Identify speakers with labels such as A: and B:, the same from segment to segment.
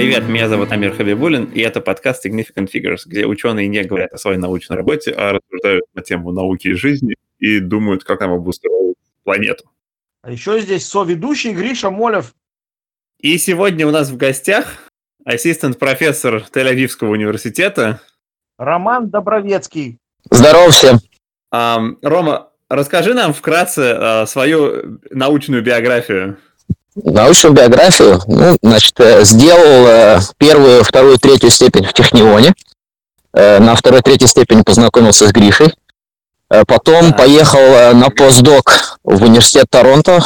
A: Привет, меня зовут Амир Хабибулин, и это подкаст Significant Figures, где ученые не говорят о своей научной работе, а рассуждают на тему науки и жизни и думают, как нам обустроить планету.
B: А еще здесь соведущий Гриша Молев.
A: И сегодня у нас в гостях ассистент-профессор Тель-Авивского университета
B: Роман Добровецкий.
C: Здорово всем.
A: Рома, расскажи нам вкратце uh, свою научную биографию.
C: Научную биографию, ну, значит, э, сделал э, первую, вторую, третью степень в Технионе. Э, на второй, третьей степени познакомился с Гришей. Потом поехал на постдок в университет Торонто,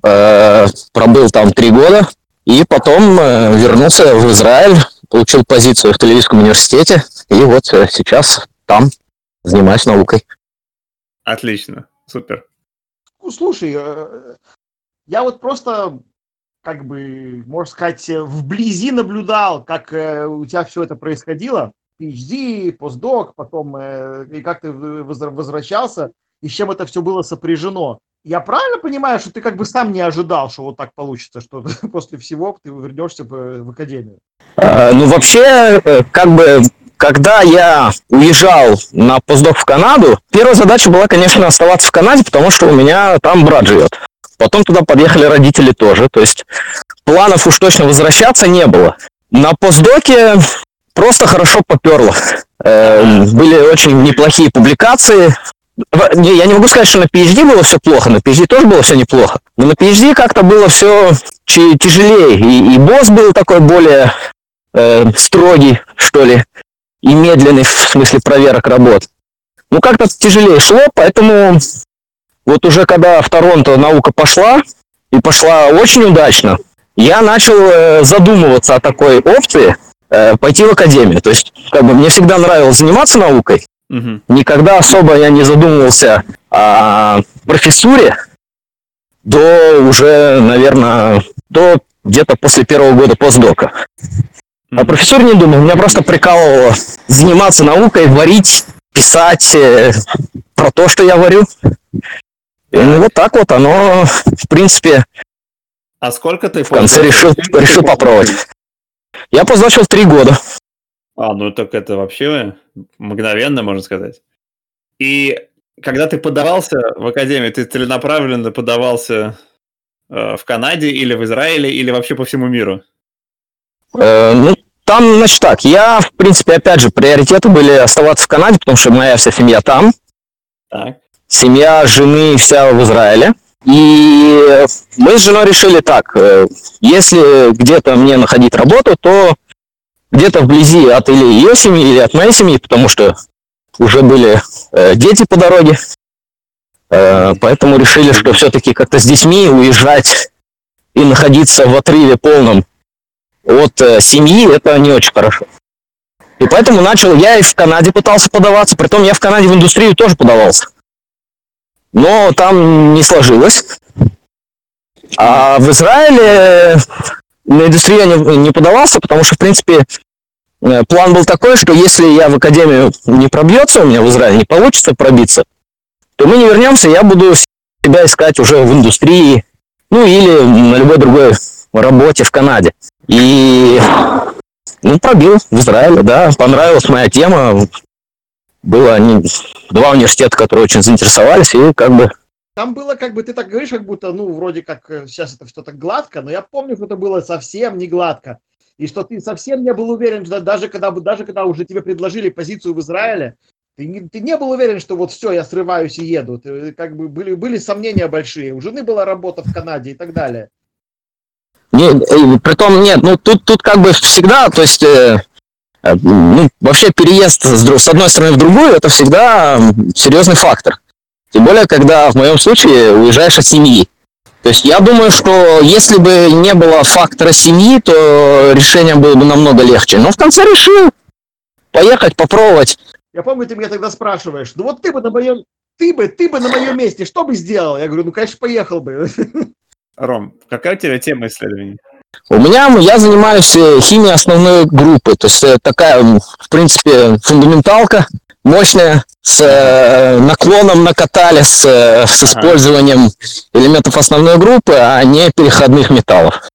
C: пробыл там три года, и потом вернулся в Израиль, получил позицию в Тель-Авивском университете, и вот сейчас там занимаюсь наукой.
A: Отлично, супер.
B: Ну, слушай, я вот просто как бы, можно сказать, вблизи наблюдал, как э, у тебя все это происходило. PhD, постдок, потом э, и как ты возвращался, и с чем это все было сопряжено. Я правильно понимаю, что ты как бы сам не ожидал, что вот так получится, что после всего ты вернешься в академию?
C: А, ну, вообще, э, как бы когда я уезжал на постдок в Канаду, первая задача была, конечно, оставаться в Канаде, потому что у меня там брат живет. Потом туда подъехали родители тоже. То есть планов уж точно возвращаться не было. На постдоке просто хорошо поперло. Э, были очень неплохие публикации. Я не могу сказать, что на PhD было все плохо, на PhD тоже было все неплохо. Но на PhD как-то было все тяжелее. И, и босс был такой более э, строгий, что ли, и медленный в смысле проверок работ. Ну, как-то тяжелее шло, поэтому вот уже когда в Торонто наука пошла, и пошла очень удачно, я начал э, задумываться о такой опции, э, пойти в академию. То есть, как бы мне всегда нравилось заниматься наукой. Угу. Никогда особо я не задумывался о профессуре до уже, наверное, до где-то после первого года постдока. О профессуре не думал, меня просто прикалывало заниматься наукой, варить, писать э, про то, что я варю. И ну, вот так вот оно, в принципе,
A: а сколько ты
C: в конце решил, решил попробовать. Я позначил три года.
A: А, ну так это вообще мгновенно, можно сказать. И когда ты подавался в академию, ты целенаправленно подавался э, в Канаде или в Израиле, или вообще по всему миру?
C: Э, ну, там, значит так, я, в принципе, опять же, приоритеты были оставаться в Канаде, потому что моя вся семья там. Так семья жены вся в Израиле. И мы с женой решили так, э, если где-то мне находить работу, то где-то вблизи от или ее семьи, или от моей семьи, потому что уже были э, дети по дороге. Э, поэтому решили, что все-таки как-то с детьми уезжать и находиться в отрыве полном от семьи, это не очень хорошо. И поэтому начал, я и в Канаде пытался подаваться, притом я в Канаде в индустрию тоже подавался но там не сложилось. А в Израиле на индустрию не, не подавался, потому что, в принципе, э, план был такой, что если я в академию не пробьется, у меня в Израиле не получится пробиться, то мы не вернемся, я буду себя искать уже в индустрии, ну или на любой другой работе в Канаде. И ну, пробил в Израиле, да, понравилась моя тема, было они, два университета, которые очень заинтересовались, и как бы...
B: Там было, как бы, ты так говоришь, как будто, ну, вроде как э, сейчас это что-то гладко, но я помню, что это было совсем не гладко. И что ты совсем не был уверен, что даже когда, даже когда уже тебе предложили позицию в Израиле, ты не, ты не был уверен, что вот все, я срываюсь и еду. Ты, как бы были, были сомнения большие. У жены была работа в Канаде и так далее.
C: Не, э, притом нет, ну тут, тут как бы всегда, то есть э, Э, ну, вообще переезд с одной стороны в другую это всегда серьезный фактор. Тем более, когда в моем случае уезжаешь от семьи. То есть я думаю, что если бы не было фактора семьи, то решение было бы намного легче. Но в конце решил поехать, попробовать.
B: Я помню, ты меня тогда спрашиваешь, ну вот ты бы на моем, ты бы, ты бы на моем месте, что бы сделал? Я говорю, ну, конечно, поехал бы.
A: Ром, какая у тебя тема исследований?
C: У меня я занимаюсь э, химией основной группы, то есть э, такая, в принципе, фундаменталка мощная, с э, наклоном на каталис, э, с использованием элементов основной группы, а не переходных металлов.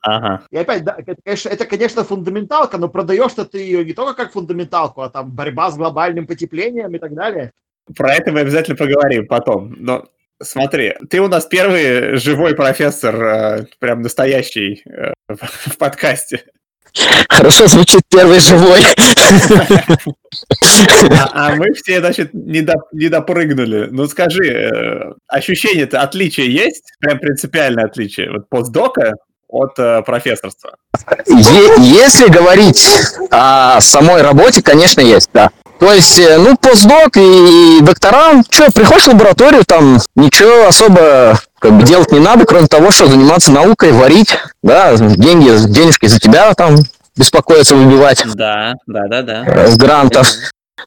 A: Ага.
B: И опять, да, это, конечно, это, конечно, фундаменталка, но продаешь-то ты ее не только как фундаменталку, а там борьба с глобальным потеплением и так далее.
A: Про это мы обязательно поговорим потом. Но смотри, ты у нас первый живой профессор, э, прям настоящий э, в подкасте.
D: Хорошо звучит первый живой.
A: А, а мы все, значит, не, до, не допрыгнули. Ну скажи, э, ощущение-то отличие есть? Прям принципиальное отличие? Вот постдока от э, профессорства?
D: Е- если говорить о самой работе, конечно, есть, да. То есть, э, ну, постдок и докторам, что, приходишь в лабораторию, там ничего особо как бы делать не надо, кроме того, что заниматься наукой, варить, да, деньги, денежки за тебя там беспокоиться, выбивать
A: Да, да, да, да.
D: э, с грантов.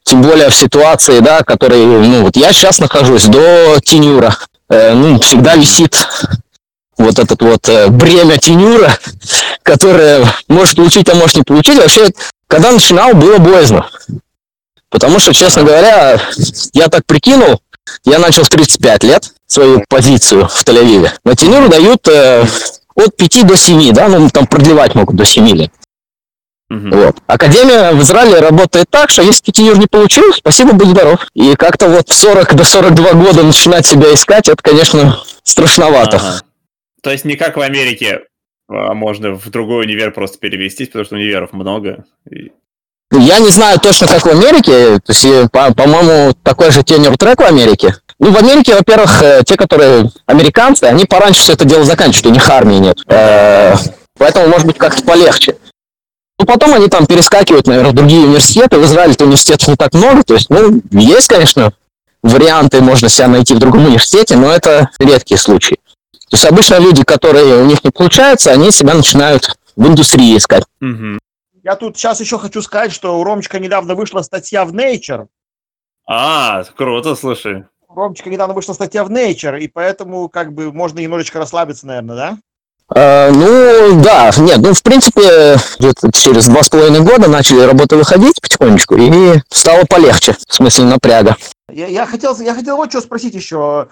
D: Тем более в ситуации, да, которые, ну, вот я сейчас нахожусь до тенюра, э, ну, всегда висит вот этот вот э, бремя тенюра, которое может получить, а может не получить. Вообще, когда начинал, было боязно. Потому что, честно говоря, я так прикинул, я начал в 35 лет свою позицию в Тель-Авиве. На тенюру дают э, от 5 до 7, да, ну там продлевать могут до 7 лет.
A: Мгм.
D: Вот. Академия в Израиле работает так, что если ты тенюр не получил, спасибо, будь здоров. И как-то вот в 40 до 42 года начинать себя искать, это, конечно, страшновато.
A: Ага. То есть не как в Америке, а можно в другой универ просто перевестись, потому что универов много. И-
D: Я не знаю точно, как в Америке. То есть, э, по- по-моему, такой же тенер-трек в Америке. Ну, в Америке, во-первых, э, те, которые американцы, они пораньше все это дело заканчивают, у них армии нет. Э, Поэтому, может быть, как-то полегче. Ну, потом они там перескакивают, наверное, в другие университеты. В Израиле-то университетов не так много. То есть, ну, есть, конечно, варианты, можно себя найти в другом университете, но это редкие случаи. То есть, обычно люди, которые у них не получается, они себя начинают в индустрии искать.
A: Мгм.
B: Я тут сейчас еще хочу сказать, что у Ромчика недавно вышла статья в Nature.
A: А, круто, слушай.
B: У Ромчика недавно вышла статья в Nature, и поэтому как бы можно немножечко расслабиться, наверное, да?
D: Э, ну, да, нет, ну, в принципе, где-то через два с половиной года начали работы выходить потихонечку, и стало полегче, в смысле напряга.
B: Я, я хотел, я хотел вот что спросить еще.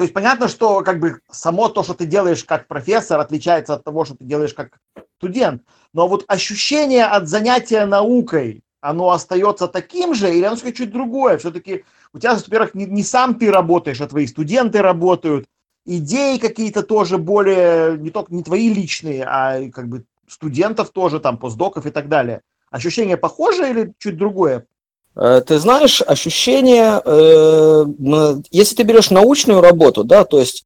B: То есть понятно, что как бы само то, что ты делаешь как профессор, отличается от того, что ты делаешь как студент. Но вот ощущение от занятия наукой, оно остается таким же или оно все-таки чуть другое? Все-таки у тебя, во-первых, не, не сам ты работаешь, а твои студенты работают. Идеи какие-то тоже более, не только не твои личные, а как бы студентов тоже, там, постдоков и так далее. Ощущение похоже или чуть другое?
C: Э, Ты знаешь, ощущение, э, если ты берешь научную работу, да, то есть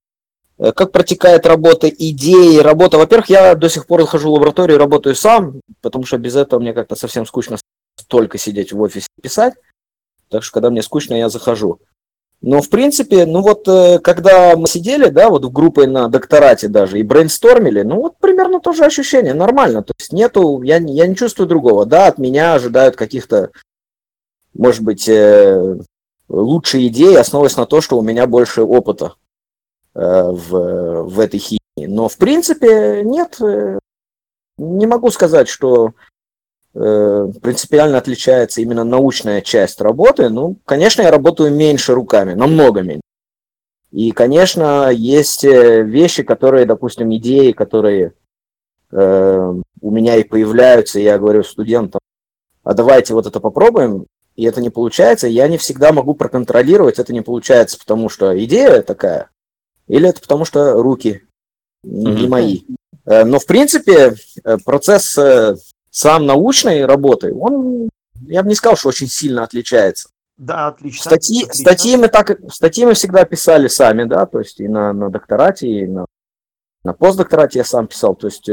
C: э, как протекает работа, идеи, работа. Во-первых, я до сих пор хожу в лабораторию, работаю сам, потому что без этого мне как-то совсем скучно только сидеть в офисе и писать. Так что, когда мне скучно, я захожу. Но, в принципе, ну вот, когда мы сидели, да, вот в группе на докторате даже и брейнстормили, ну вот примерно то же ощущение, нормально. То есть нету, я, я не чувствую другого. Да, от меня ожидают каких-то может быть, э, лучшие идеи, основываясь на то, что у меня больше опыта э, в, в этой химии. Но, в принципе, нет, э, не могу сказать, что принципиально отличается именно научная часть работы. Ну, конечно, я работаю меньше руками, намного меньше. И, конечно, есть вещи, которые, допустим, идеи, которые э, у меня и появляются, и я говорю студентам, а давайте вот это попробуем, и это не получается, я не всегда могу проконтролировать, это не получается, потому что идея такая, или это потому что руки не
A: Мгм.
C: мои. Э, Но, в принципе, э, процесс э, сам научной работы, он, я бы не сказал, что очень сильно отличается.
B: Да, отлично.
C: Статьи,
B: отлично.
C: статьи, мы так, статьи мы всегда писали сами, да, то есть и на, на докторате, и на, на постдокторате я сам писал. То есть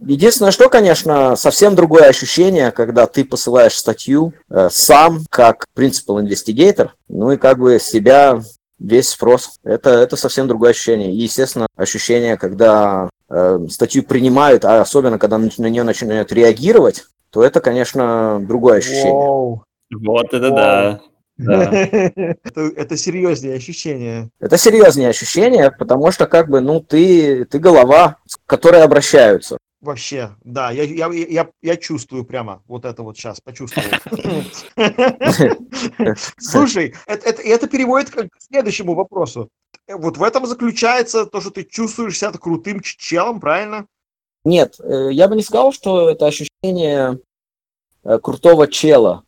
C: единственное, что, конечно, совсем другое ощущение, когда ты посылаешь статью э, сам, как principal investigator, ну и как бы с себя весь спрос. Это, это совсем другое ощущение. И, естественно, ощущение, когда э, статью принимают, а особенно, когда на, на нее начинают реагировать, то это, конечно, другое ощущение.
B: Воу.
A: Вот это
B: Вау.
A: да. Да.
B: это, это серьезнее ощущение.
C: Это серьезные ощущения, потому что как бы, ну, ты, ты голова, к которой обращаются.
B: Вообще, да, я, я, я, я чувствую прямо вот это вот сейчас, почувствовал. Слушай, это, это, это переводит к следующему вопросу. Э, Вот в этом заключается то, что ты чувствуешь себя крутым челом, правильно?
C: Нет, э, я бы не сказал, что это ощущение э, крутого чела.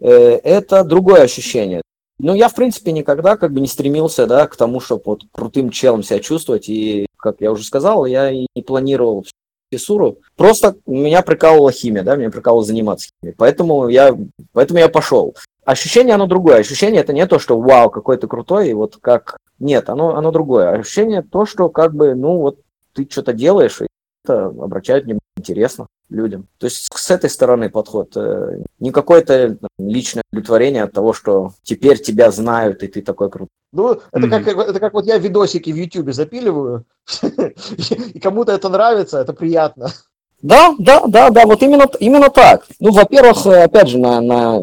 C: Это другое ощущение. Ну, я, в принципе, никогда как бы не стремился, да, к тому, чтобы вот крутым челом себя чувствовать. И, как я уже сказал, я и не планировал физкультуру. Просто меня прикалывала химия, да, меня прикалывало заниматься химией. Поэтому я, поэтому я пошел. Ощущение, оно другое. Ощущение это не то, что вау, какой ты крутой, и вот как... Нет, оно, оно другое. Ощущение то, что как бы, ну вот ты что-то делаешь, и это обращает внимание, интересно людям. То есть с этой стороны подход. Э, не какое-то личное удовлетворение от того, что теперь тебя знают, и ты такой крутой.
B: Ну, это, mm-hmm. как, это как вот я видосики в Ютубе запиливаю, и кому-то это нравится, это приятно.
C: Да, да, да, да, вот именно, именно так. Ну, во-первых, э, опять же, на, на,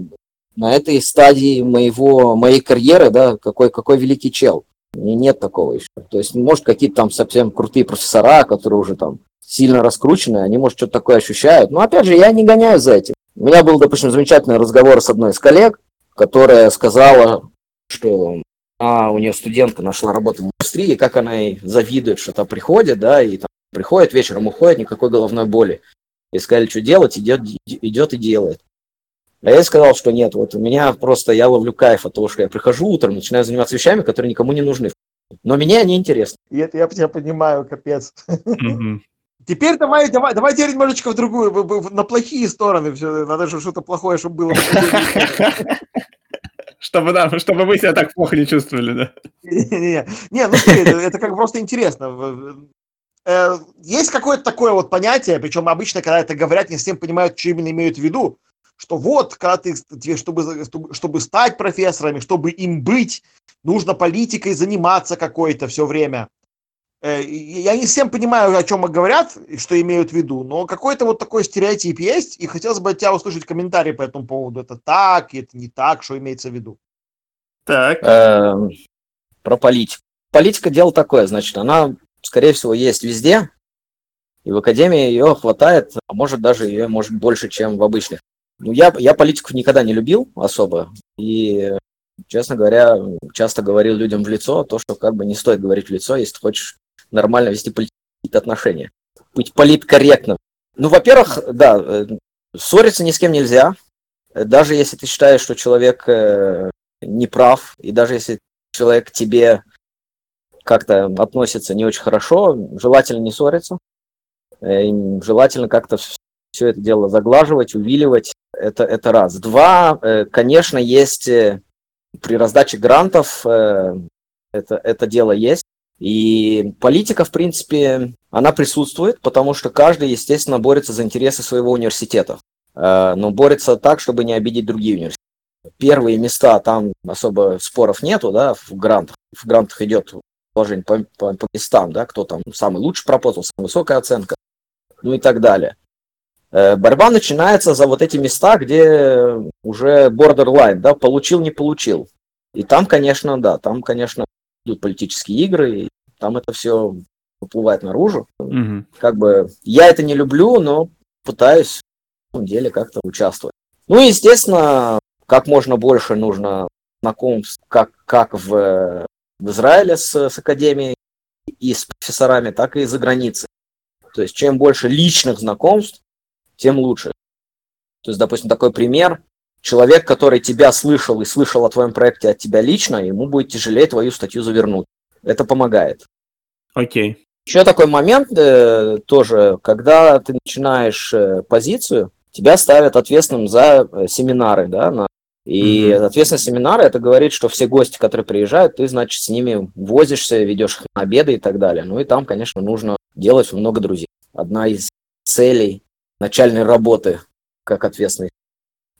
C: на этой стадии моего, моей карьеры, да, какой, какой великий чел. И нет такого еще. То есть, может, какие-то там совсем крутые профессора, которые уже там сильно раскрученные, они, может, что-то такое ощущают. Но, опять же, я не гоняю за этим. У меня был, допустим, замечательный разговор с одной из коллег, которая сказала, что а, у нее студентка нашла работу в индустрии, как она ей завидует, что там приходит, да, и там приходит, вечером уходит, никакой головной боли. И сказали, что делать, идет, идет и делает. А я сказал, что нет, вот у меня просто, я ловлю кайф от того, что я прихожу утром, начинаю заниматься вещами, которые никому не нужны. Но мне они интересны.
B: И это я тебя понимаю, капец. Теперь давай, давай, давай теперь немножечко в другую, на плохие стороны. Все, надо же что-то плохое, чтобы было.
A: Чтобы, да, чтобы вы себя так плохо не чувствовали, да?
B: Не, не, ну это как просто интересно. Э, есть какое-то такое вот понятие, причем обычно, когда это говорят, не всем понимают, что именно имеют в виду, что вот, когда ты, чтобы, чтобы стать профессорами, чтобы им быть, нужно политикой заниматься какой-то все время. Э, я не всем понимаю, о чем говорят, что имеют в виду, но какой-то вот такой стереотип есть, и хотелось бы от тебя услышать комментарий по этому поводу. Это так, это не так, что имеется в виду.
C: Так. Эм, про политику. Политика дело такое, значит, она, скорее всего, есть везде, и в академии ее хватает, а может даже ее может больше, чем в обычных. Ну, я, я политику никогда не любил особо, и, честно говоря, часто говорил людям в лицо то, что как бы не стоит говорить в лицо, если ты хочешь нормально вести политические отношения. Быть политкорректным. Ну, во-первых, да, э, ссориться ни с кем нельзя. Даже если ты считаешь, что человек э, не прав, и даже если человек к тебе как-то относится не очень хорошо, желательно не ссориться. Э, желательно как-то все это дело заглаживать, увиливать. Это, это раз. Два, конечно, есть при раздаче грантов это, это дело есть. И политика, в принципе, она присутствует, потому что каждый, естественно, борется за интересы своего университета. Э, но борется так, чтобы не обидеть другие университеты. Первые места, там особо споров нету, да, в грантах. В грантах идет положение по, по, по местам, да, кто там самый лучший пропозал, самая высокая оценка, ну и так далее. Э, борьба начинается за вот эти места, где уже borderline, да, получил, не получил. И там, конечно, да, там, конечно, идут политические игры, и там это все выплывает наружу. Угу. Как бы я это не люблю, но пытаюсь в деле как-то участвовать. Ну и, естественно, как можно больше нужно знакомств, как, как в, в Израиле с, с академией и с профессорами, так и за границей. То есть чем больше личных знакомств, тем лучше. То есть, допустим, такой пример человек, который тебя слышал и слышал о твоем проекте от тебя лично, ему будет тяжелее твою статью завернуть. Это помогает.
A: Окей. Okay.
C: Еще такой момент э, тоже, когда ты начинаешь э, позицию, тебя ставят ответственным за э, семинары, да, на и mm-hmm. ответственность семинара это говорит, что все гости, которые приезжают, ты, значит, с ними возишься, ведешь их на обеды и так далее. Ну и там, конечно, нужно делать много друзей. Одна из целей начальной работы как ответственный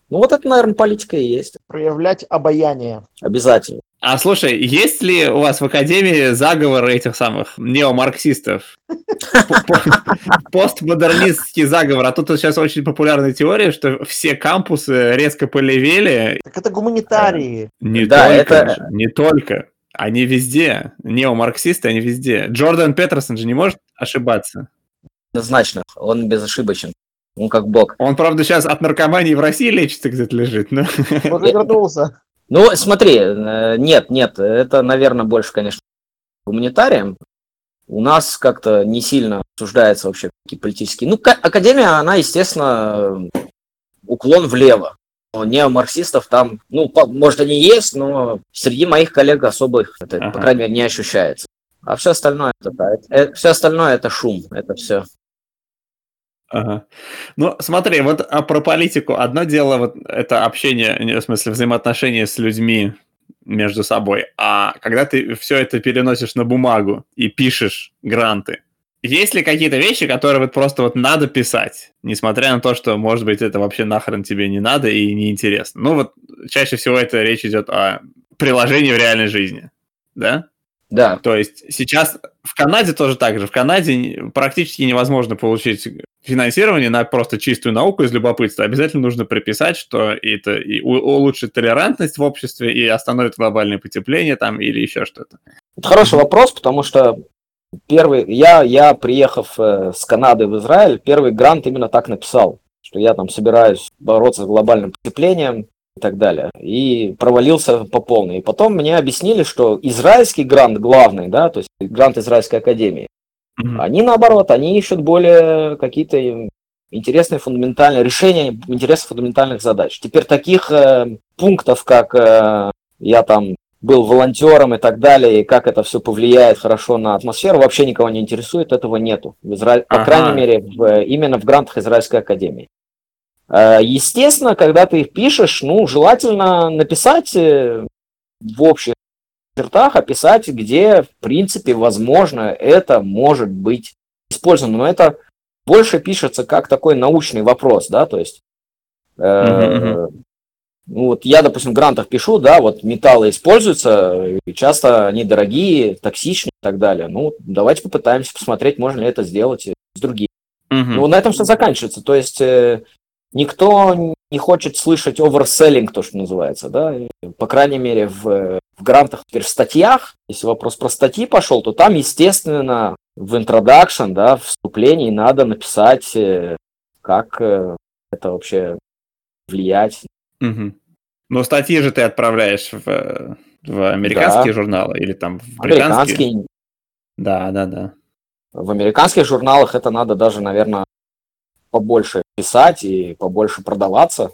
C: ну вот это, наверное, политика и есть.
B: Проявлять обаяние.
C: Обязательно.
A: А слушай, есть ли у вас в Академии заговоры этих самых неомарксистов? Постмодернистский заговор. А тут сейчас очень популярная теория, что все кампусы резко полевели.
B: Так это гуманитарии.
A: Не да, только, это... не только. Они везде. Неомарксисты, они везде. Джордан Петерсон же не может ошибаться.
C: Однозначно, он безошибочен. Он как бог.
A: Он, правда, сейчас от наркомании в России лечится где-то лежит, но...
B: Он вернулся.
C: Ну, смотри, э, нет, нет, это, наверное, больше, конечно, гуманитарием. у нас как-то не сильно обсуждается вообще какие политические. Ну, академия, она, естественно, уклон влево. Не марксистов там, ну, может, они есть, но среди моих коллег особых это, ага. по крайней мере, не ощущается. А все остальное это, да, это, это, все остальное это шум, это все.
A: Ну, смотри, вот а про политику. Одно дело, вот это общение, в смысле, взаимоотношения с людьми между собой. А когда ты все это переносишь на бумагу и пишешь гранты, есть ли какие-то вещи, которые вот просто вот надо писать, несмотря на то, что, может быть, это вообще нахрен тебе не надо и не интересно? Ну вот чаще всего это речь идет о приложении в реальной жизни, да?
C: Да.
A: То есть сейчас в Канаде тоже так же. В Канаде практически невозможно получить финансирование на просто чистую науку из любопытства. Обязательно нужно приписать, что это и улучшит толерантность в обществе, и остановит глобальное потепление там или еще что-то.
C: Это хороший вопрос, потому что первый, я, я приехав э, с Канады в Израиль, первый грант именно так написал, что я там собираюсь бороться с глобальным потеплением, и так далее. И провалился по полной. И потом мне объяснили, что израильский грант главный, да, то есть грант Израильской Академии, mm-hmm. они наоборот, они ищут более какие-то интересные фундаментальные решения интересных фундаментальных задач. Теперь таких э, пунктов, как э, я там был волонтером и так далее, и как это все повлияет хорошо на атмосферу, вообще никого не интересует, этого нету. В Изра... ага. По крайней мере, в, именно в грантах Израильской Академии. Э, естественно, когда ты их пишешь, ну, желательно написать э, в общих чертах, описать, где, в принципе, возможно, это может быть использовано. Но это больше пишется как такой научный вопрос, да, то есть э, ну, вот я, допустим, в грантах пишу, да, вот металлы используются, и часто они дорогие, токсичные и так далее. Ну, давайте попытаемся посмотреть, можно ли это сделать с другими. Uh-huh. Ну, на этом все заканчивается. То есть никто не хочет слышать оверселлинг, то, что называется, да, по крайней мере, в, в грантах, теперь в статьях, если вопрос про статьи пошел, то там, естественно, в introduction, да, в вступлении надо написать, э, как э, это вообще влиять.
A: Угу. Но статьи же ты отправляешь в, в американские да. журналы или там в британские? Американские.
C: Да, да, да. В американских журналах это надо даже, наверное, побольше писать и побольше продаваться.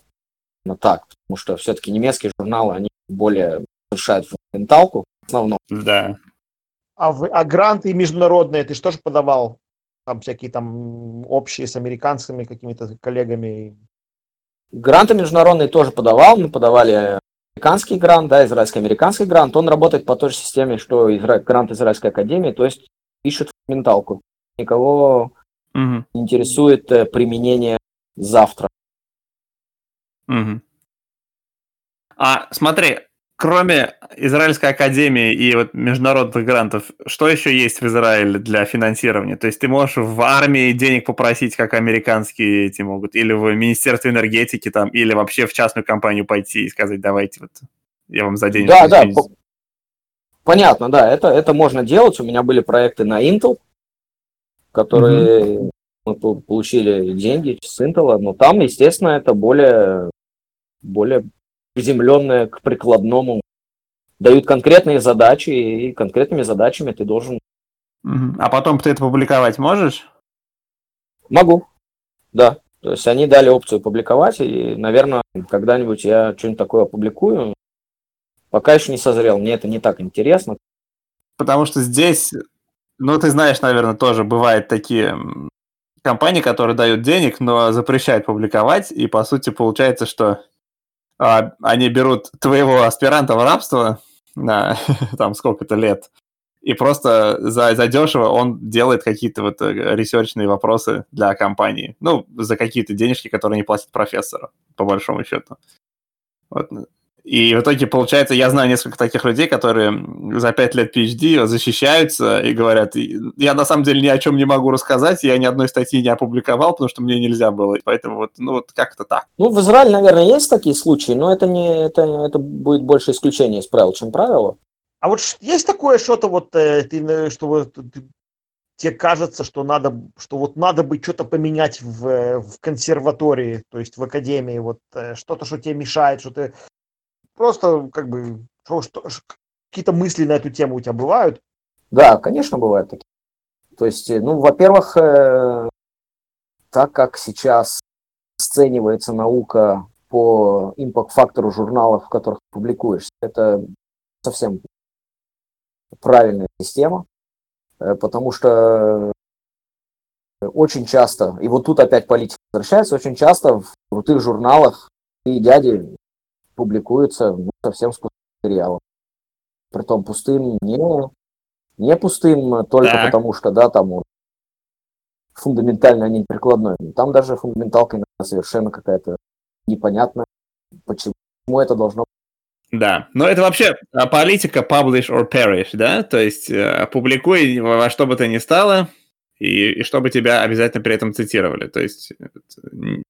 C: Но так, потому что все-таки немецкие журналы, они более решают менталку в основном.
A: Да.
B: А, в, а гранты международные ты что же подавал? Там всякие там общие с американскими какими-то коллегами?
C: Гранты международные тоже подавал. Мы подавали американский грант, да, израильско-американский грант. Он работает по той же системе, что изра... грант Израильской академии, то есть ищут менталку. Никого угу. интересует э, применение завтра.
A: Угу. А смотри, кроме Израильской академии и вот международных грантов, что еще есть в Израиле для финансирования? То есть ты можешь в армии денег попросить, как американские эти могут, или в Министерстве энергетики там, или вообще в частную компанию пойти и сказать, давайте вот я вам за деньги.
C: Да, да, понятно, да, это, это можно делать. У меня были проекты на Intel, которые угу. мы получили деньги с Intel, но там, естественно, это более, более приземленное к прикладному. Дают конкретные задачи, и конкретными задачами ты должен...
A: Угу. А потом ты это публиковать можешь?
C: Могу, да. То есть они дали опцию публиковать, и, наверное, когда-нибудь я что-нибудь такое опубликую. Пока еще не созрел, мне это не так интересно.
A: Потому что здесь ну, ты знаешь, наверное, тоже бывают такие компании, которые дают денег, но запрещают публиковать, и по сути получается, что а, они берут твоего аспиранта в рабство на там сколько-то лет, и просто за, за дешево он делает какие-то вот э, ресерчные вопросы для компании. Ну, за какие-то денежки, которые не платят профессору, по большому счету. Вот. И в итоге, получается, я знаю несколько таких людей, которые за пять лет PhD защищаются и говорят, я на самом деле ни о чем не могу рассказать, я ни одной статьи не опубликовал, потому что мне нельзя было. Поэтому вот, ну вот как-то так.
C: Ну, в Израиле, наверное, есть такие случаи, но это, не, это, это будет больше исключение из правил, чем правило.
B: А вот есть такое что-то вот, э, ты, что вот тебе кажется, что надо, что вот надо бы что-то поменять в, в консерватории, то есть в академии, вот э, что-то, что тебе мешает, что ты Просто как бы какие-то мысли на эту тему у тебя бывают?
C: Да, конечно, бывают такие. То есть, э, ну, во-первых, э, так как сейчас сценивается наука по импакт-фактору журналов, в которых публикуешься, это совсем правильная система, э, потому что очень часто, и вот тут опять политика возвращается, очень часто в крутых журналах и дяди публикуются ну, совсем с материалом. Притом пустым, не, не пустым только так. потому, что, да, там он фундаментально, а не прикладной. Там даже фундаменталка иногда совершенно какая-то непонятная, почему это должно
A: да, но это вообще а, политика publish or perish, да, то есть э, публикуй во что бы то ни стало, и, и чтобы тебя обязательно при этом цитировали. То есть,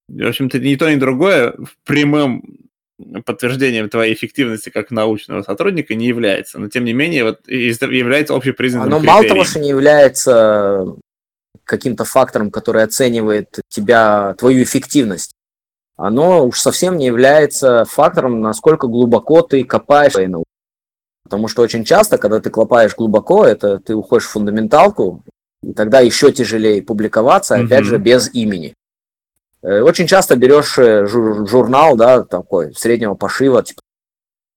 A: в общем-то, ни то, ни другое в прямом подтверждением твоей эффективности как научного сотрудника не является. Но, тем не менее, вот является общепризнанным
C: Оно критерием. мало того, что не является каким-то фактором, который оценивает тебя, твою эффективность, оно уж совсем не является фактором, насколько глубоко ты копаешь своей науке. Потому что очень часто, когда ты копаешь глубоко, это ты уходишь в фундаменталку, и тогда еще тяжелее публиковаться, mm-hmm. опять же, без имени. Э, очень часто берешь э, журнал, да, такой, среднего пошива, типа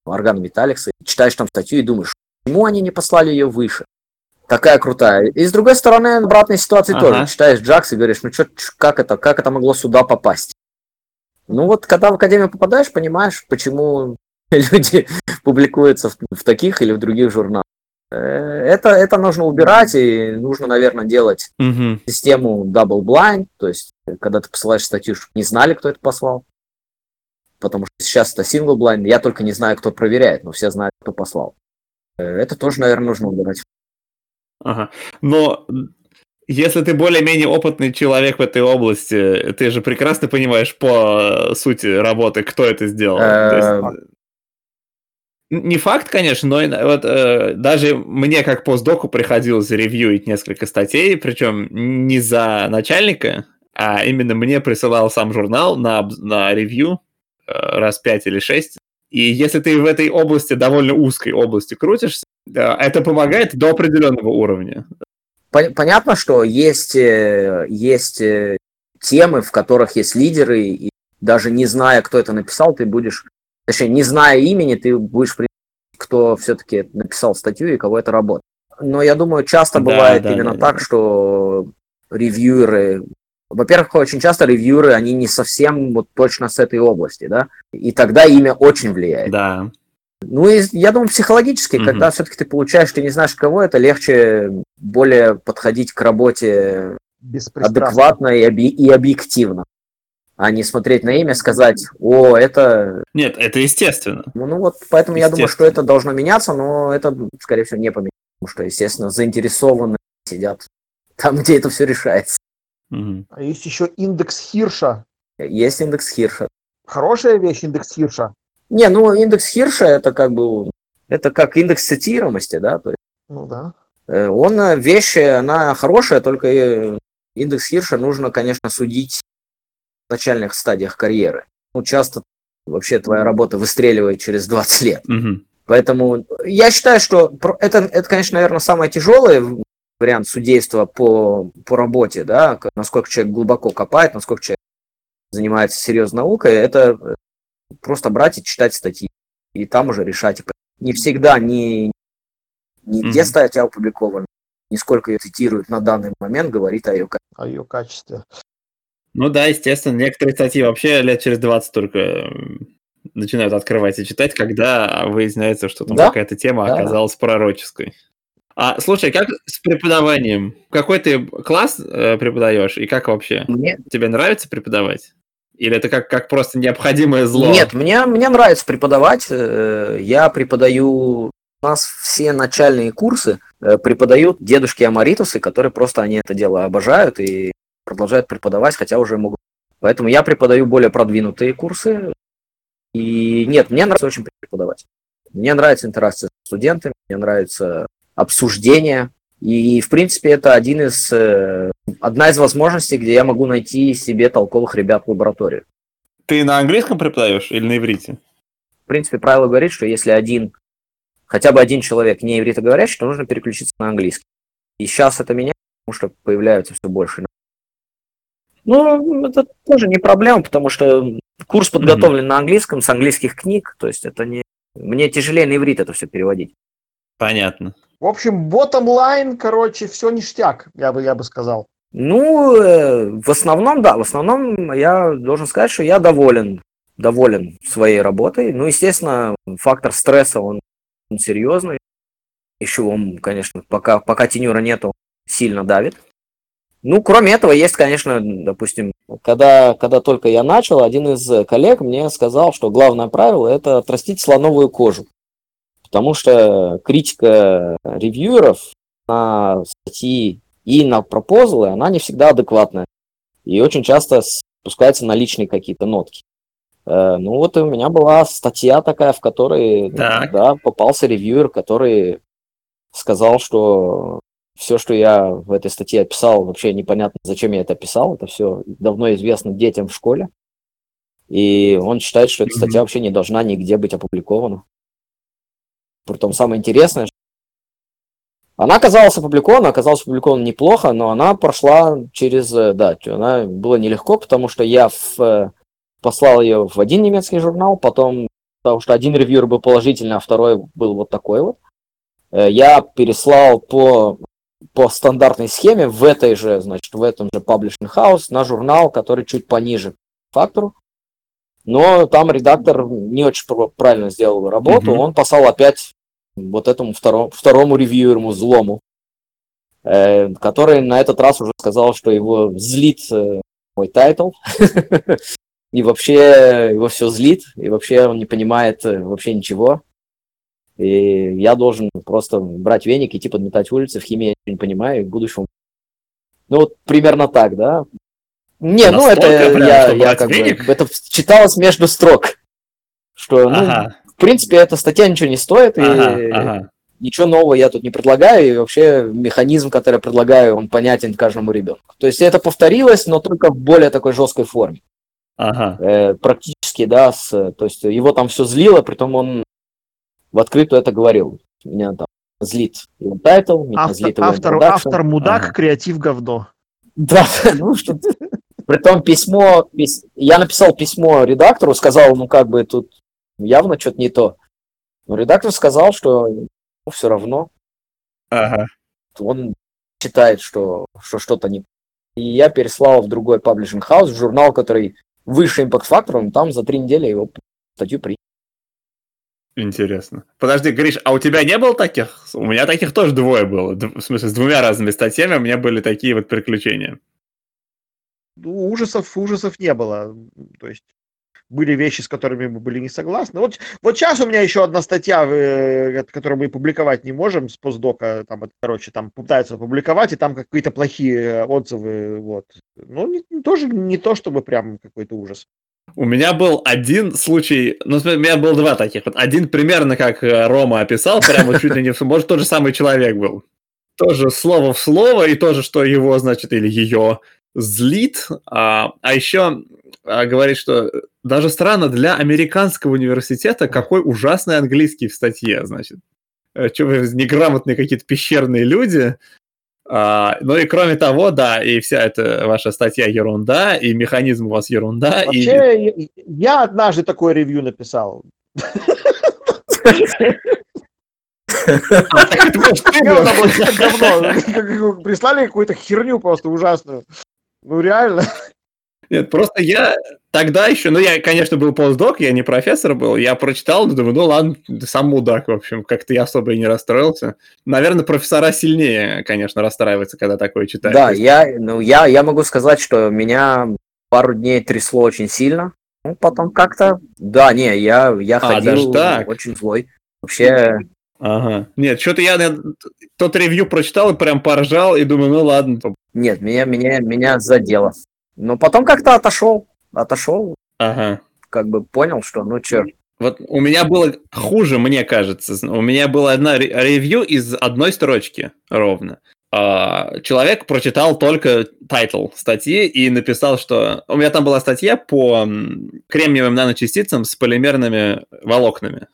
C: Орган Металликса, читаешь там статью и думаешь, почему они не послали ее выше? Такая крутая. И с другой стороны, обратной ситуации ага. тоже. Читаешь Джакс и говоришь, ну что, как это, как это могло сюда попасть? Ну вот, когда в Академию попадаешь, понимаешь, почему люди публикуются в, в таких или в других журналах. Э, это, это нужно убирать, и нужно, наверное, делать угу. систему double blind, то есть, когда ты посылаешь статью, не знали, кто это послал. Потому что сейчас это single blind, я только не знаю, кто проверяет, но все знают, кто послал. Э, это тоже, наверное, нужно убирать.
A: Ага. Но если ты более-менее опытный человек в этой области, ты же прекрасно понимаешь по сути работы, кто это сделал. Есть, не факт, конечно, но вот э, даже мне как постдоку приходилось ревьюить несколько статей, причем не за начальника, а именно мне присылал сам журнал на, на ревью э, раз пять или шесть. И если ты в этой области, довольно узкой области крутишься, э, это помогает до определенного уровня.
C: Понятно, что есть, э, есть темы, в которых есть лидеры, и даже не зная, кто это написал, ты будешь точнее, не зная имени, ты будешь кто все-таки написал статью и кого это работает. Но я думаю, часто да, бывает да, именно да, так, да. что ревьюеры, во-первых, очень часто ревьюеры, они не совсем вот точно с этой области, да, и тогда имя очень влияет.
A: Да.
C: Ну и я думаю, психологически, угу. когда все-таки ты получаешь, ты не знаешь кого, это легче более подходить к работе адекватно и, оби- и объективно а не смотреть на имя, сказать, о, это...
A: Нет, это естественно.
C: Ну, ну вот, поэтому я думаю, что это должно меняться, но это, скорее всего, не поменяется, потому что, естественно, заинтересованные сидят там, где это все решается.
B: Угу. А есть еще индекс Хирша.
C: Есть индекс Хирша.
B: Хорошая вещь, индекс Хирша.
C: Не, ну, индекс Хирша это как бы, это как индекс цитируемости, да, то есть.
B: Ну да.
C: Э, он, э, вещь, она хорошая, только э, индекс Хирша нужно, конечно, судить начальных стадиях карьеры. Ну, часто вообще твоя работа выстреливает через 20 лет.
A: Угу.
C: Поэтому я считаю, что это, это, конечно, наверное, самый тяжелый вариант судейства по, по работе, да, насколько человек глубоко копает, насколько человек занимается серьезной наукой, это просто брать и читать статьи, и там уже решать. Не всегда не, не mm-hmm. где статья опубликована, не сколько ее цитируют на данный момент, говорит о ее,
B: о ее качестве.
A: Ну да, естественно, некоторые статьи вообще лет через 20 только начинают открывать и читать, когда выясняется, что там да? какая-то тема да. оказалась пророческой. А слушай, как с преподаванием? Какой ты класс э, преподаешь и как вообще? Мне... Тебе нравится преподавать? Или это как, как просто необходимое зло?
C: Нет, мне, мне нравится преподавать. Э, я преподаю... У нас все начальные курсы э, преподают дедушки Амаритусы, которые просто они это дело обожают и продолжают преподавать, хотя уже могут. Поэтому я преподаю более продвинутые курсы. И нет, мне нравится очень преподавать. Мне нравится интеракция с студентами, мне нравится обсуждение. И, в принципе, это один из, э, одна из возможностей, где я могу найти себе толковых ребят в лаборатории.
A: Ты на английском преподаешь или на иврите?
C: В принципе, правило говорит, что если один, хотя бы один человек не ивритоговорящий, то нужно переключиться на английский. И сейчас это меня что появляются все больше. Ну, это тоже не проблема, потому что курс подготовлен mm-hmm. на английском, с английских книг, то есть это не... Мне тяжелее на иврит это все переводить.
A: Понятно.
B: В общем, bottom line, короче, все ништяк, я бы, я бы сказал.
C: Ну, э, в основном, да, в основном я должен сказать, что я доволен, доволен своей работой. Ну, естественно, фактор стресса, он, он серьезный. Еще он, конечно, пока, пока тенюра нету, сильно давит. Ну, кроме этого, есть, конечно, допустим, когда, когда только я начал, один из коллег мне сказал, что главное правило – это отрастить слоновую кожу. Потому что критика ревьюеров на статьи и на пропозалы, она не всегда адекватная. И очень часто спускается на личные какие-то нотки. Э, ну вот у меня была статья такая, в которой да, попался ревьюер, который сказал, что все, что я в этой статье описал, вообще непонятно, зачем я это писал. Это все давно известно детям в школе. И он считает, что эта статья вообще не должна нигде быть опубликована. Притом самое интересное, она оказалась опубликована, оказалась опубликована неплохо, но она прошла через, э, да, она было нелегко, потому что я в, э, послал ее в один немецкий журнал, потом, потому что один ревьюер был положительный, а второй был вот такой вот. Э, я переслал по, по стандартной схеме в этой же, значит, в этом же Publishing House на журнал, который чуть пониже фактору. Но там редактор не очень правильно сделал работу, mm-hmm. он послал опять вот этому второму, второму ревьюеру злому, э, который на этот раз уже сказал, что его злит э, мой title, и вообще его все злит, и вообще он не понимает э, вообще ничего. И я должен просто брать веник и идти подметать улицы, в химии я не понимаю, и в будущем... Ну вот примерно так, да? Не, ну это я, я как бы, это читалось между строк, что, ну, ага в принципе, эта статья ничего не стоит, ага, и ага. ничего нового я тут не предлагаю, и вообще механизм, который я предлагаю, он понятен каждому ребенку. То есть это повторилось, но только в более такой жесткой форме. Ага. Э, практически, да, с, то есть его там все злило, притом он в открытую это говорил. Меня там злит его title, меня
B: автор,
C: злит
B: его автор, автор мудак, ага. креатив говно.
C: Да, ну что Притом письмо, пис... я написал письмо редактору, сказал, ну как бы тут явно что-то не то. Но редактор сказал, что ну, все равно. Ага. Он считает, что, что что-то не... И я переслал в другой паблишинг хаус, в журнал, который выше импакт фактором, там за три недели его статью приняли.
A: Интересно. Подожди, Гриш, а у тебя не было таких? У меня таких тоже двое было. В смысле, с двумя разными статьями у меня были такие вот приключения.
B: Ну, ужасов, ужасов не было. То есть были вещи, с которыми мы были не согласны. Вот, вот сейчас у меня еще одна статья, э, которую мы публиковать не можем с постдока, там, короче, там пытаются публиковать, и там какие-то плохие отзывы, вот. Ну, не, тоже не то, чтобы прям какой-то ужас.
A: У меня был один случай, ну, у меня было два таких. Вот один примерно, как э, Рома описал, прямо чуть ли не, может, тот же самый человек был. Тоже слово в слово, и тоже, что его, значит, или ее злит. А, а еще а, говорит, что даже странно для американского университета, какой ужасный английский в статье, значит. Э, Что вы неграмотные какие-то пещерные люди. А, ну и кроме того, да, и вся эта ваша статья ерунда, и механизм у вас ерунда.
B: Вообще, и... я однажды такое ревью написал. Прислали какую-то херню просто ужасную. Ну реально.
A: Нет, просто я тогда еще, ну, я, конечно, был постдок, я не профессор был, я прочитал, думаю, ну, ладно, сам мудак, в общем, как-то я особо и не расстроился. Наверное, профессора сильнее, конечно, расстраиваются, когда такое читают.
C: Да, я, ну, я, я могу сказать, что меня пару дней трясло очень сильно, ну, потом как-то, да, не, я, я а, ходил так? очень злой. Вообще,
A: Ага. Нет, что-то я тот ревью прочитал и прям поржал, и думаю, ну ладно.
C: Нет, меня, меня, меня задело. Но потом как-то отошел, отошел. Ага. Как бы понял, что ну чё.
A: Вот у меня было хуже, мне кажется. У меня была одна ревью из одной строчки ровно. А, человек прочитал только title статьи и написал, что... У меня там была статья по кремниевым наночастицам с полимерными волокнами,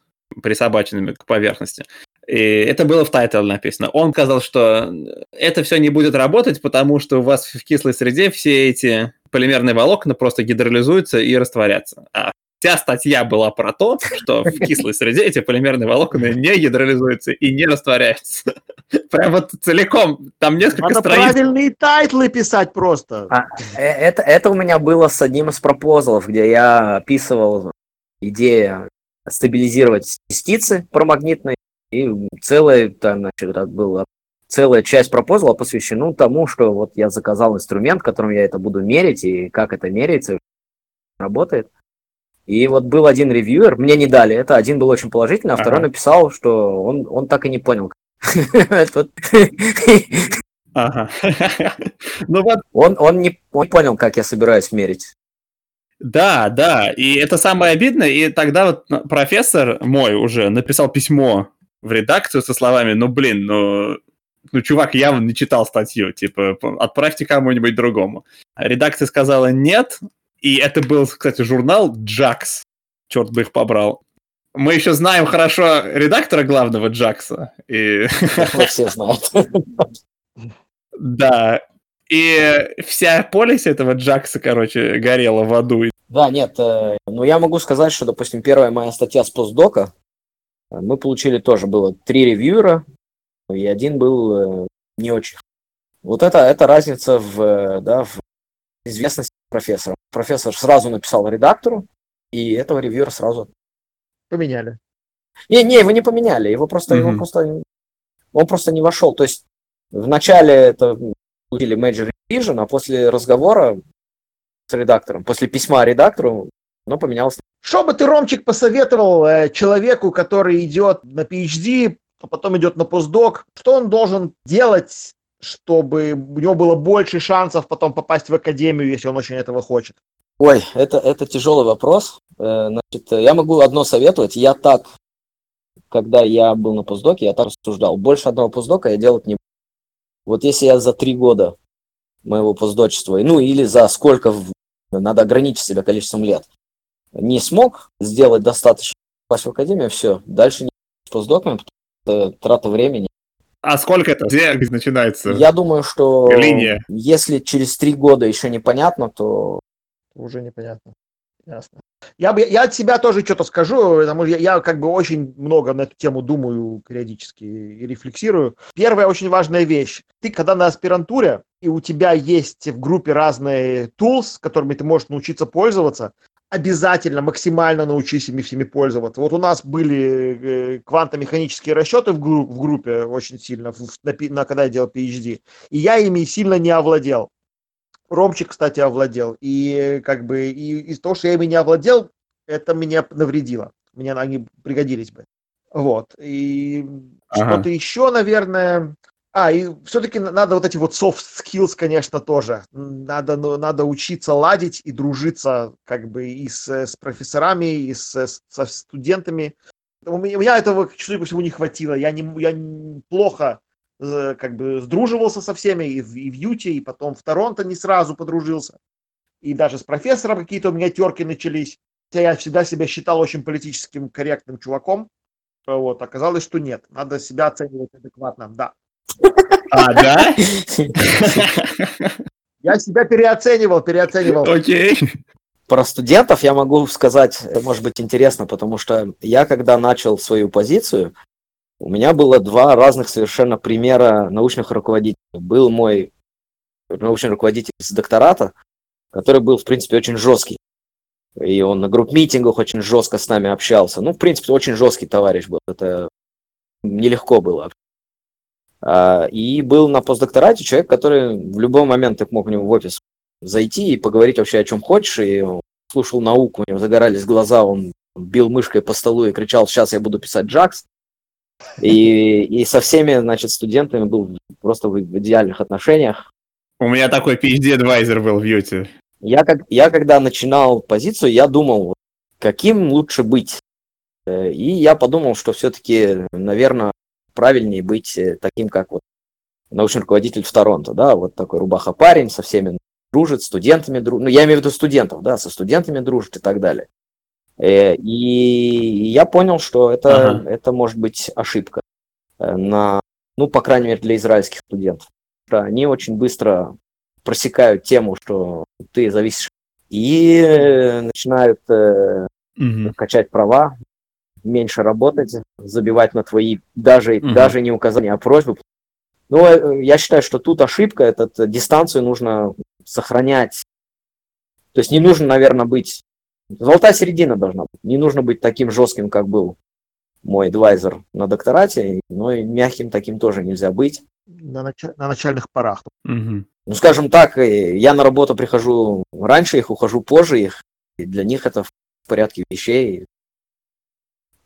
A: присобаченными к поверхности. И это было в title е написано. Он сказал, что это все не будет работать, потому что у вас в кислой среде все эти полимерные волокна просто гидролизуются и растворятся. А вся статья была про то, что в кислой среде эти полимерные волокна не гидролизуются и не растворяются. Прям вот целиком, там несколько
B: Надо
A: страниц.
B: правильные title ы писать просто.
C: А, э, это, это у меня было с одним из proposal ов, где я описывал идею стабилизировать частицы парамагнитные, и целая, там, значит, была целая часть proposal а посвящена тому, что вот я заказал инструмент, которым я это буду мерить, и как это меряется, работает. И вот был один ревьюер, мне не дали это, один был очень положительный, а второй
A: Ага.
C: написал, что он, он так и не понял.
A: Ага. Ну
C: Он, он не он не понял, как я собираюсь мерить.
A: Да, да, и это самое обидное, и тогда вот профессор мой уже написал письмо в редакцию со словами, ну, блин, ну, ну, чувак явно не читал статью, типа, отправьте кому-нибудь другому. А Редакция сказала нет, и это был, кстати, журнал Джакс, черт бы их побрал. Мы еще знаем хорошо редактора главного Джакса, и
C: все знают.
A: да, и вся полис этого Джакса, короче, горела в аду.
C: Да, нет, э, ну я могу сказать, что, допустим, первая моя статья с постдока, э, мы получили тоже, было три ревьюера, и один был э, не очень. Вот это, это разница в, э, да, в известности профессора. Профессор сразу написал редактору, и этого ревьюера сразу...
B: Поменяли.
C: Не, не, его не поменяли, его просто, его
A: Мгм.
C: просто, он просто не вошел. То есть в начале это получили major revision, а после разговора с редактором, после письма редактору, оно поменялось
B: Что бы ты, Ромчик, посоветовал э, человеку, который идет на PhD, а потом идет на постдок? Что он должен делать, чтобы у него было больше шансов потом попасть в академию, если он очень этого хочет?
C: Ой, это, это тяжелый вопрос. Э, Значит, э, я могу одно советовать. Я так, когда я был на постдоке, я так рассуждал. Больше одного постдока я делать не буду. Вот если я за три года моего постдочества, ну или за сколько, надо ограничить себя количеством лет, не смог сделать достаточно попасть в академию, все, дальше не с постдоками, потому что это трата времени.
A: А сколько это? Где начинается?
C: Я думаю, что
A: Линия.
C: если через три года еще непонятно, то
B: Уже непонятно. Ясно. Я, бы, я от себя тоже что-то скажу, потому что я, я как бы очень много на эту тему думаю периодически и рефлексирую. Первая очень важная вещь. Ты когда на аспирантуре, и у тебя есть в группе разные tools, которыми ты можешь научиться пользоваться, обязательно максимально научись ими всеми пользоваться. Вот у нас были э, квантомеханические расчеты в, гру- в группе очень сильно, в- на, на- когда я делал PhD, и я ими сильно не овладел. Ромчик, кстати, овладел. И как бы и из того, что я ими не овладел, это меня навредило. Мне они пригодились бы. Вот. И
A: Ага.
B: что-то еще, наверное. А, и все-таки надо вот эти вот soft skills, конечно, тоже. Надо, ну, надо учиться ладить и дружиться как бы и с, с профессорами, и с, со студентами. У меня, у меня этого, что всего, не хватило. Я, не, я плохо как бы сдруживался со всеми и в, и в Юте, и потом в Торонто не сразу подружился. И даже с профессором какие-то у меня терки начались. Хотя я всегда себя считал очень политическим корректным чуваком. Вот, оказалось, что нет. Надо себя оценивать адекватно, да.
A: А, да?
B: Я себя переоценивал, переоценивал.
A: Окей.
C: Про студентов я могу сказать, это может быть интересно, потому что я, когда начал свою позицию, у меня было два разных совершенно примера научных руководителей. Был мой научный руководитель с доктората, который был, в принципе, очень жесткий. И он на групп-митингах очень жестко с нами общался. Ну, в принципе, очень жесткий товарищ был. Это нелегко было. А, И был на постдокторате человек, который в любой момент ты мог к нему в офис зайти и поговорить вообще о чем хочешь, и слушал науку, у него загорались глаза, он бил мышкой по столу и кричал, сейчас я буду писать Джакс. И, и со всеми, значит, студентами был просто в, идеальных отношениях.
A: У меня такой PhD-адвайзер был в Юте.
C: Я, как, я когда начинал позицию, я думал, каким лучше быть. Э, И я подумал, что все-таки, наверное, правильнее быть э, таким, как вот научный руководитель в Торонто, да, вот такой рубаха парень, со всеми дружит, студентами дружит, ну, я имею в виду студентов, да, со студентами дружит и так далее. Э, И я понял, что это,
A: Ага.
C: это может быть ошибка. э, на, ну, по крайней мере, для израильских студентов. Они очень быстро просекают тему, что ты зависишь, и начинают
A: Мгм.
C: качать права, меньше работать, забивать на твои даже,
A: Мгм.
C: даже не указания, а просьбы. Ну, э, я считаю, что тут ошибка, этот, дистанцию нужно сохранять. То есть не нужно, наверное, быть... Золотая середина должна быть. Не нужно быть таким жестким, как был мой адвайзер на докторате, но и мягким таким тоже нельзя быть.
B: На, нача- на начальных порах.
A: Мгм.
C: Ну, скажем так, э, я на работу прихожу раньше их, ухожу позже их, и для них это в порядке вещей.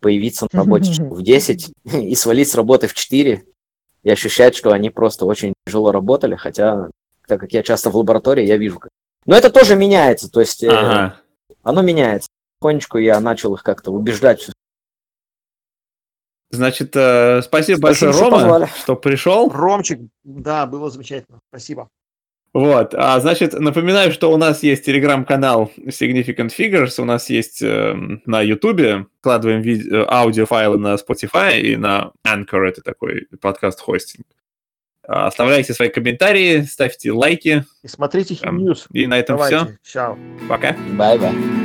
C: Появиться на работе в 10 и свалить с работы в 4 и ощущать, что они просто очень тяжело работали, хотя, так как я часто в лаборатории, я вижу. как- Но это тоже меняется, то есть э,
A: Ага.
C: Оно меняется. Потихонечку я начал их как-то убеждать.
A: Значит, э, спасибо, большое,
C: что
A: Рома,
C: позвали.
A: что пришел.
B: Ромчик, да, было замечательно. Спасибо.
A: Вот, а, значит, напоминаю, что у нас есть телеграм-канал Significant Figures, у нас есть э, на Ютубе, вкладываем ви- э, аудиофайлы на Spotify и на Anchor, это такой подкаст-хостинг. А, Оставляйте свои комментарии, ставьте лайки,
B: И смотрите Хим News.
A: и на этом все.
B: Давайте. Чао.
A: Пока.
C: Bye-bye.